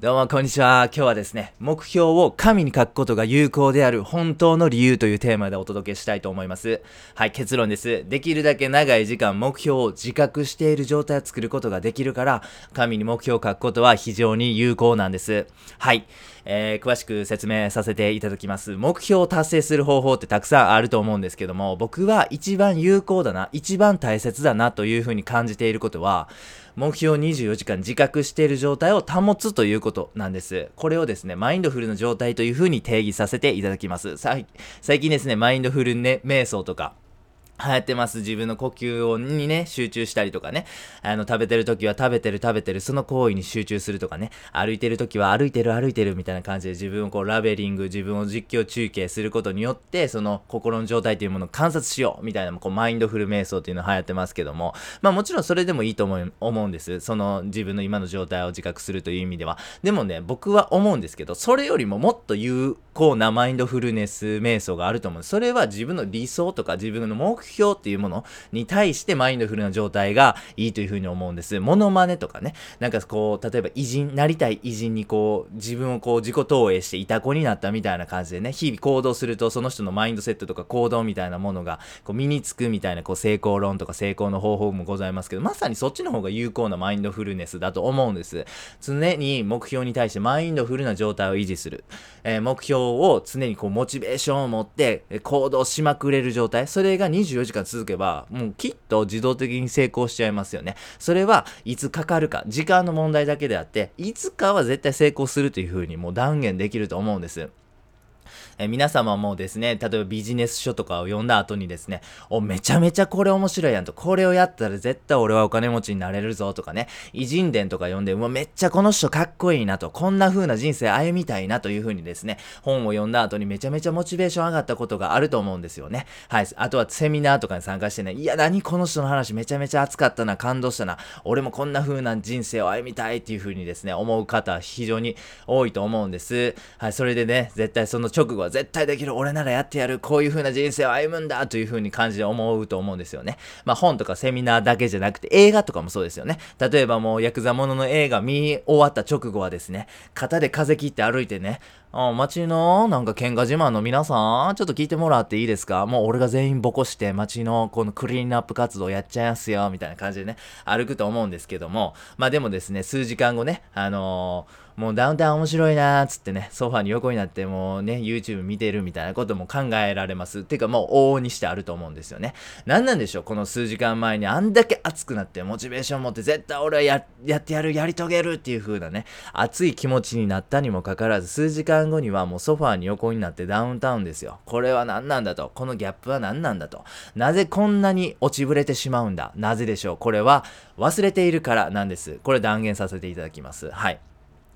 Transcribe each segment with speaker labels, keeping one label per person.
Speaker 1: どうも、こんにちは。今日はですね、目標を紙に書くことが有効である本当の理由というテーマでお届けしたいと思います。はい、結論です。できるだけ長い時間目標を自覚している状態を作ることができるから、紙に目標を書くことは非常に有効なんです。はい。えー、詳しく説明させていただきます。目標を達成する方法ってたくさんあると思うんですけども、僕は一番有効だな、一番大切だなというふうに感じていることは、目標24時間自覚している状態を保つということことなんです。これをですね、マインドフルの状態というふうに定義させていただきます。最近ですね、マインドフル、ね、瞑想とか、流行ってます。自分の呼吸をにね、集中したりとかね。あの、食べてる時は食べてる食べてる、その行為に集中するとかね。歩いてる時は歩いてる歩いてるみたいな感じで自分をこうラベリング、自分を実況中継することによって、その心の状態というものを観察しようみたいな、こうマインドフル瞑想っていうの流行ってますけども。まあもちろんそれでもいいと思う思うんです。その自分の今の状態を自覚するという意味では。でもね、僕は思うんですけど、それよりももっと有効なマインドフルネス瞑想があると思う。それは自分の理想とか自分の目標標っていうものに対してマインドフルな状態がいいというふうに思うんです。モノマネとかね、なんかこう、例えば偉人、なりたい偉人にこう、自分をこう自己投影していた子になったみたいな感じでね、日々行動するとその人のマインドセットとか行動みたいなものがこう身につくみたいなこう成功論とか成功の方法もございますけど、まさにそっちの方が有効なマインドフルネスだと思うんです。常に目標に対してマインドフルな状態を維持する。えー、目標を常にこうモチベーションを持って行動しまくれる状態。それが24 4時間続けば、もうきっと自動的に成功しちゃいますよね。それはいつかかるか、時間の問題だけであって、いつかは絶対成功するというふうにもう断言できると思うんです。え皆様もですね、例えばビジネス書とかを読んだ後にですね、お、めちゃめちゃこれ面白いやんと、これをやったら絶対俺はお金持ちになれるぞとかね、偉人伝とか読んで、うわ、めっちゃこの人かっこいいなと、こんな風な人生歩みたいなという風にですね、本を読んだ後にめちゃめちゃモチベーション上がったことがあると思うんですよね。はい。あとはセミナーとかに参加してね、いや、何この人の話めちゃめちゃ熱かったな、感動したな、俺もこんな風な人生を歩みたいっていう風にですね、思う方は非常に多いと思うんです。はい。それでね、絶対その直後は絶対できる、俺ならやってやる、こういう風な人生を歩むんだという風に感じで思うと思うんですよね。まあ本とかセミナーだけじゃなくて映画とかもそうですよね。例えばもうヤクザものの映画見終わった直後はですね、肩で風切って歩いてね、あ街のなんか喧嘩自慢の皆さん、ちょっと聞いてもらっていいですか？もう俺が全員ボコして街のこのクリーンアップ活動やっちゃいますよ、みたいな感じでね、歩くと思うんですけども、まあでもですね、数時間後ね、あのーもうダウンタウン面白いなーっつってね、ソファーに横になってもうね、YouTube 見てるみたいなことも考えられます。てかもう往々にしてあると思うんですよね。何なんでしょうこの数時間前にあんだけ熱くなってモチベーション持って絶対俺はややってやる、やり遂げるっていう風なね、熱い気持ちになったにもかかわらず、数時間後にはもうソファーに横になってダウンタウンですよ。これは何なんだと。このギャップは何なんだと。なぜこんなに落ちぶれてしまうんだなぜでしょうこれは忘れているからなんです。これ断言させていただきます。はい。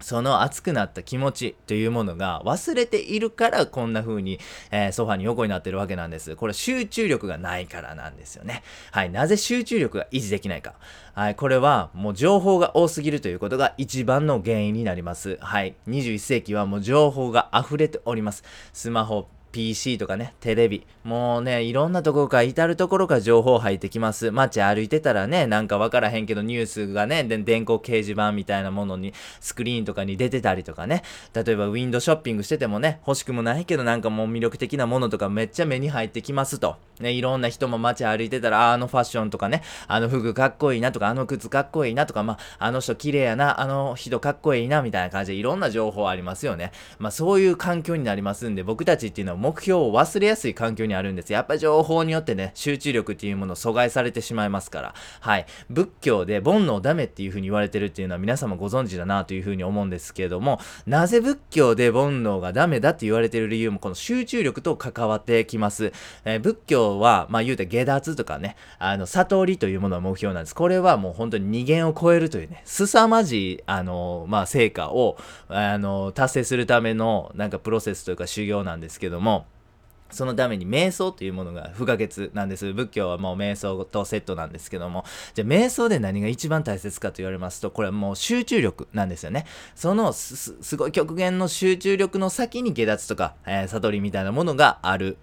Speaker 1: その熱くなった気持ちというものが忘れているからこんな風に、えー、ソファに横になってるわけなんです。これ集中力がないからなんですよね。はい。なぜ集中力が維持できないか。はい。これはもう情報が多すぎるということが一番の原因になります。はい。21世紀はもう情報が溢れております。スマホ、PC とかね、テレビ。もうね、いろんなところから至るところから情報入ってきます。街歩いてたらね、なんかわからへんけどニュースがね、で電光掲示板みたいなものに、スクリーンとかに出てたりとかね。例えばウィンドショッピングしててもね、欲しくもないけどなんかもう魅力的なものとかめっちゃ目に入ってきますと。ね、いろんな人も街歩いてたら、あのファッションとかね、あの服かっこいいなとか、あの靴かっこいいなとか、まあ、あの人綺麗やな、あの人かっこいいな、みたいな感じでいろんな情報ありますよね。まあそういう環境になりますんで、僕たちっていうのは目標を忘れやすい環境にあるんです。やっぱ情報によってね、集中力っていうものを阻害されてしまいますから。はい。仏教で煩悩ダメっていう風に言われてるっていうのは皆様ご存知だなという風に思うんですけれども、なぜ仏教で煩悩がダメだって言われてる理由もこの集中力と関わってきます。えー、仏教は、まあ言うて下脱とかね、あの、悟りというものが目標なんです。これはもう本当に二元を超えるというね、凄まじい、あの、まあ成果を、あの、達成するためのなんかプロセスというか修行なんですけども、そのために瞑想というものが不可欠なんです。仏教はもう瞑想とセットなんですけども、じゃあ瞑想で何が一番大切かと言われますと、これはもう集中力なんですよね。そのすごい極限の集中力の先に下脱とか、えー、悟りみたいなものがある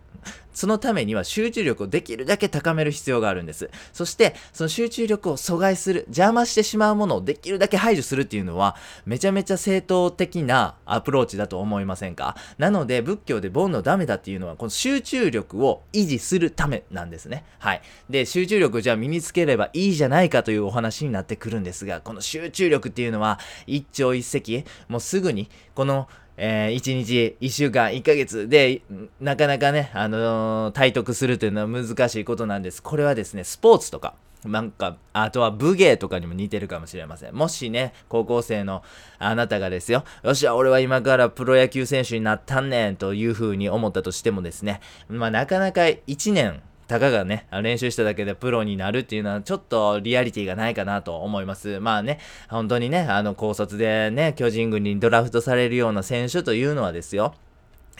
Speaker 1: そのためには集中力をできるだけ高める必要があるんです。そして、その集中力を阻害する、邪魔してしまうものをできるだけ排除するっていうのは、めちゃめちゃ正当的なアプローチだと思いませんか？なので、仏教で煩悩ダメだっていうのは、この集中力を維持するためなんですね。はい。で、集中力をじゃあ身につければいいじゃないかというお話になってくるんですが、この集中力っていうのは、一朝一夕、もうすぐに、このえー、1日、1週間、1ヶ月で、なかなかね、あのー、体得するというのは難しいことなんです。これはですね、スポーツとか、なんか、あとは武芸とかにも似てるかもしれません。もしね、高校生のあなたがですよ、よっしゃ、俺は今からプロ野球選手になったんねんというふうに思ったとしてもですね、まあなかなか1年、たかがね、練習しただけでプロになるっていうのはちょっとリアリティがないかなと思います。まあね、本当にね、あの高卒でね、巨人軍にドラフトされるような選手というのはですよ、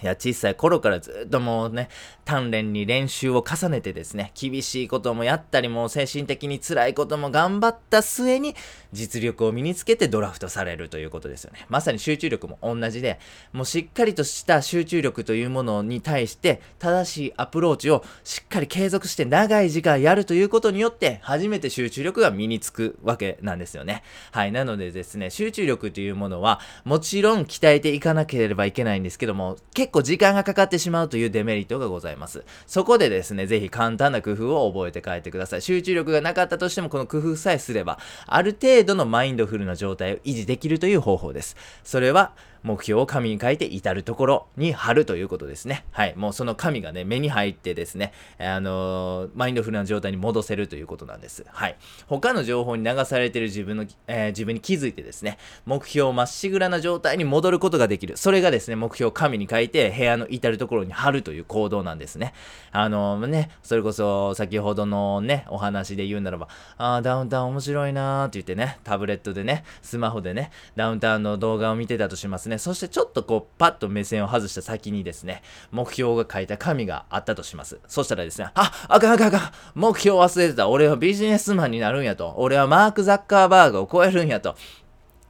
Speaker 1: いや、小さい頃からずっともうね、鍛錬に練習を重ねてですね、厳しいこともやったり、もう精神的に辛いことも頑張った末に、実力を身につけてドラフトされるということですよね。まさに集中力も同じで、もうしっかりとした集中力というものに対して、正しいアプローチをしっかり継続して長い時間やるということによって、初めて集中力が身につくわけなんですよね。はい。なのでですね、集中力というものは、もちろん鍛えていかなければいけないんですけども、結構時間がかかってしまうというデメリットがございます。そこでですね、ぜひ簡単な工夫を覚えて帰ってください。集中力がなかったとしても、この工夫さえすれば、ある程度のマインドフルな状態を維持できるという方法です。それは、目標を紙に書いて至るところに貼るということですね。はい。もうその紙がね、目に入ってですね、あのー、マインドフルな状態に戻せるということなんです。はい。他の情報に流されている自分の、えー、自分に気づいてですね、目標をまっしぐらな状態に戻ることができる。それがですね、目標を紙に書いて部屋の至るところに貼るという行動なんですね。あのー、ね、それこそ先ほどのね、お話で言うならば、あー、ダウンタウン面白いなーって言ってね、タブレットでね、スマホでね、ダウンタウンの動画を見てたとしますね。ね。そしてちょっとこう、パッと目線を外した先にですね、目標が書いた紙があったとします。そしたらですね、あ、あかんあかんあかん、目標忘れてた。俺はビジネスマンになるんやと。俺はマーク・ザッカーバーグを超えるんやと。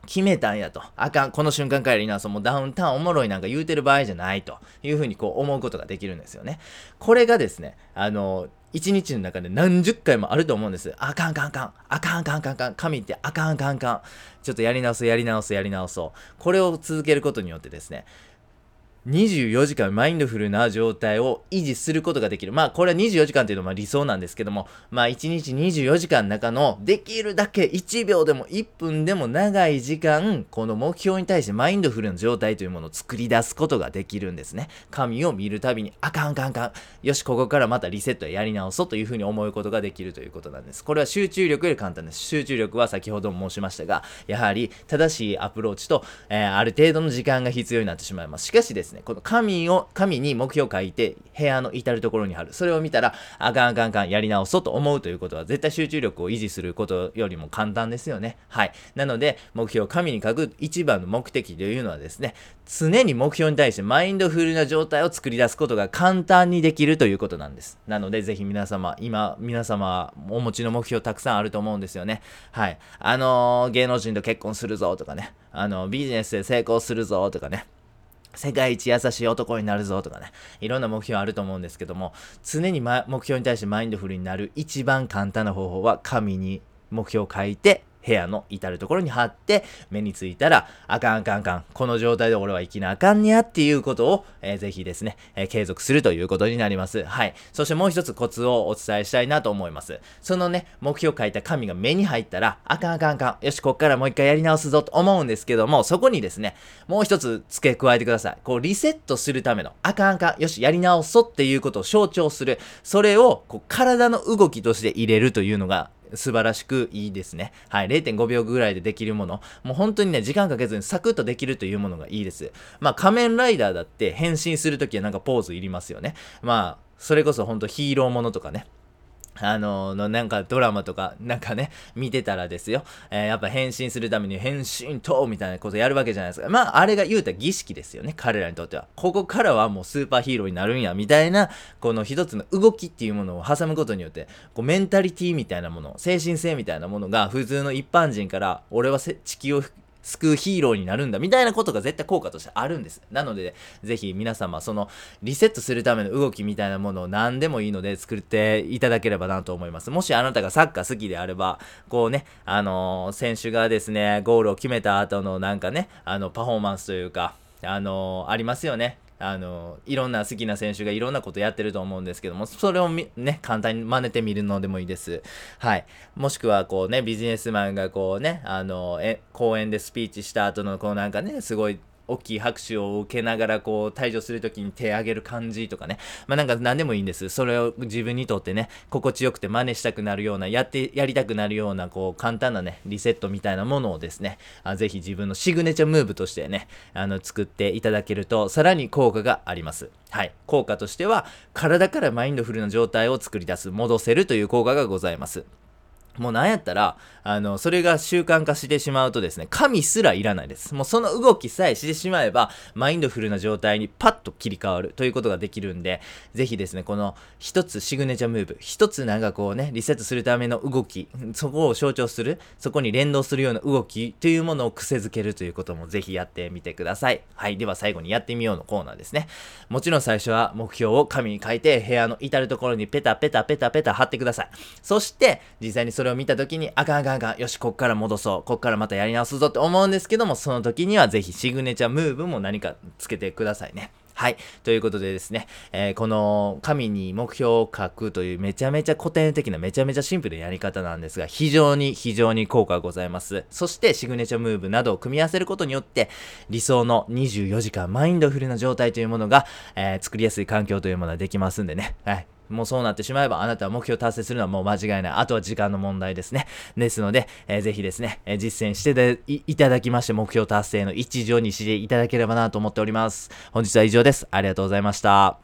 Speaker 1: 決めたんやと。あかん、この瞬間からいな、そのダウンタウンおもろいなんか言うてる場合じゃないというふうにこう思うことができるんですよね。これがですね、あの、一日の中で何十回もあると思うんです。あかんかんかん。あかんかんかんかん。神ってあかんかんかん。ちょっとやり直そうやり直そうやり直そう。これを続けることによってですね、24時間マインドフルな状態を維持することができる。まあこれは24時間っていうのは理想なんですけども、まあ1日24時間の中のできるだけ1秒でも1分でも長い時間、この目標に対してマインドフルな状態というものを作り出すことができるんですね。紙を見るたびに、あかんあかんあかん。よし、ここからまたリセットやり直そうというふうに思うことができるということなんです。これは集中力より簡単です。集中力は先ほども申しましたが、やはり正しいアプローチと、えー、ある程度の時間が必要になってしまいます。しかしですね、ねこの紙を、紙に目標を書いて、部屋の至るところに貼る。それを見たら、あかんあかんあかん、やり直そうと思うということは、絶対集中力を維持することよりも簡単ですよね。はい。なので、目標を紙に書く一番の目的というのはですね、常に目標に対してマインドフルな状態を作り出すことが簡単にできるということなんです。なので、ぜひ皆様、今、皆様、お持ちの目標たくさんあると思うんですよね。はい。あのー、芸能人と結婚するぞとかね、あのー、ビジネスで成功するぞとかね、世界一優しい男になるぞとかね、いろんな目標あると思うんですけども、常に、ま、目標に対してマインドフルになる一番簡単な方法は紙に目標を書いて部屋の至るところに貼って、目についたら、あかんあかんあかん、この状態で俺は生きなあかんにゃっていうことを、えー、ぜひですね、えー、継続するということになります。はい。そしてもう一つコツをお伝えしたいなと思います。そのね、目標を書いた紙が目に入ったら、あかんあかんあかん、よし、こっからもう一回やり直すぞと思うんですけども、そこにですね、もう一つ付け加えてください。こう、リセットするための、あかんあかん、よし、やり直そうっていうことを象徴する。それを、こう、体の動きとして入れるというのが、素晴らしくいいですね。はい。0.5秒ぐらいでできるもの。もう本当にね、時間かけずにサクッとできるというものがいいです。まあ、仮面ライダーだって変身するときはなんかポーズいりますよね。まあ、それこそ本当ヒーローものとかね。あのの、なんかドラマとか、なんかね、見てたらですよ、えー、やっぱ変身するために変身とみたいなことやるわけじゃないですか。まあ、あれが言うた儀式ですよね、彼らにとっては。ここからはもうスーパーヒーローになるんや、みたいな、この一つの動きっていうものを挟むことによって、こうメンタリティみたいなもの、精神性みたいなものが普通の一般人から、俺は地球を救うヒーローになるんだみたいなことが絶対効果としてあるんです。なので、ぜひ皆様、そのリセットするための動きみたいなものを何でもいいので作っていただければなと思います。もしあなたがサッカー好きであれば、こうね、あのー、選手がですね、ゴールを決めた後のなんかね、あの、パフォーマンスというか、あのー、ありますよね。あのいろんな好きな選手がいろんなことやってると思うんですけどもそれをね簡単に真似てみるのでもいいです。はい。もしくはこうねビジネスマンがこうねあのえ公演でスピーチした後のこうなんかねすごい大きい拍手を受けながらこう退場するときに手上げる感じとかね。まあなんか何でもいいんです。それを自分にとってね、心地よくて真似したくなるような、やって、やりたくなるような、こう簡単なね、リセットみたいなものをですね、あぜひ自分のシグネチャームーブとしてね、あの、作っていただけると、さらに効果があります。はい。効果としては、体からマインドフルな状態を作り出す、戻せるという効果がございます。もうなんやったら、あの、それが習慣化してしまうとですね、神すらいらないです。もうその動きさえしてしまえば、マインドフルな状態にパッと切り替わるということができるんで、ぜひですね、この一つシグネチャームーブ、一つなんかこうね、リセットするための動き、そこを象徴する、そこに連動するような動きというものを癖づけるということもぜひやってみてください。はい。では最後にやってみようのコーナーですね。もちろん最初は目標を紙に書いて、部屋の至るところにペタペタペタペタ貼ってください。そして、実際にそれを見た時に、あかんあかんあかん、よし、こっから戻そう、こっからまたやり直すぞって思うんですけども、その時にはぜひシグネチャームーブも何かつけてくださいね。はい。ということでですね、えー、この紙に目標を書くというめちゃめちゃ古典的なめちゃめちゃシンプルなやり方なんですが、非常に非常に効果がございます。そしてシグネチャームーブなどを組み合わせることによって、理想の24時間マインドフルな状態というものが、えー、作りやすい環境というものができますんでね。はい。もうそうなってしまえば、あなたは目標達成するのはもう間違いない。あとは時間の問題ですね。ですので、えー、ぜひですね、えー、実践していただきまして、目標達成の一助にしていただければなと思っております。本日は以上です。ありがとうございました。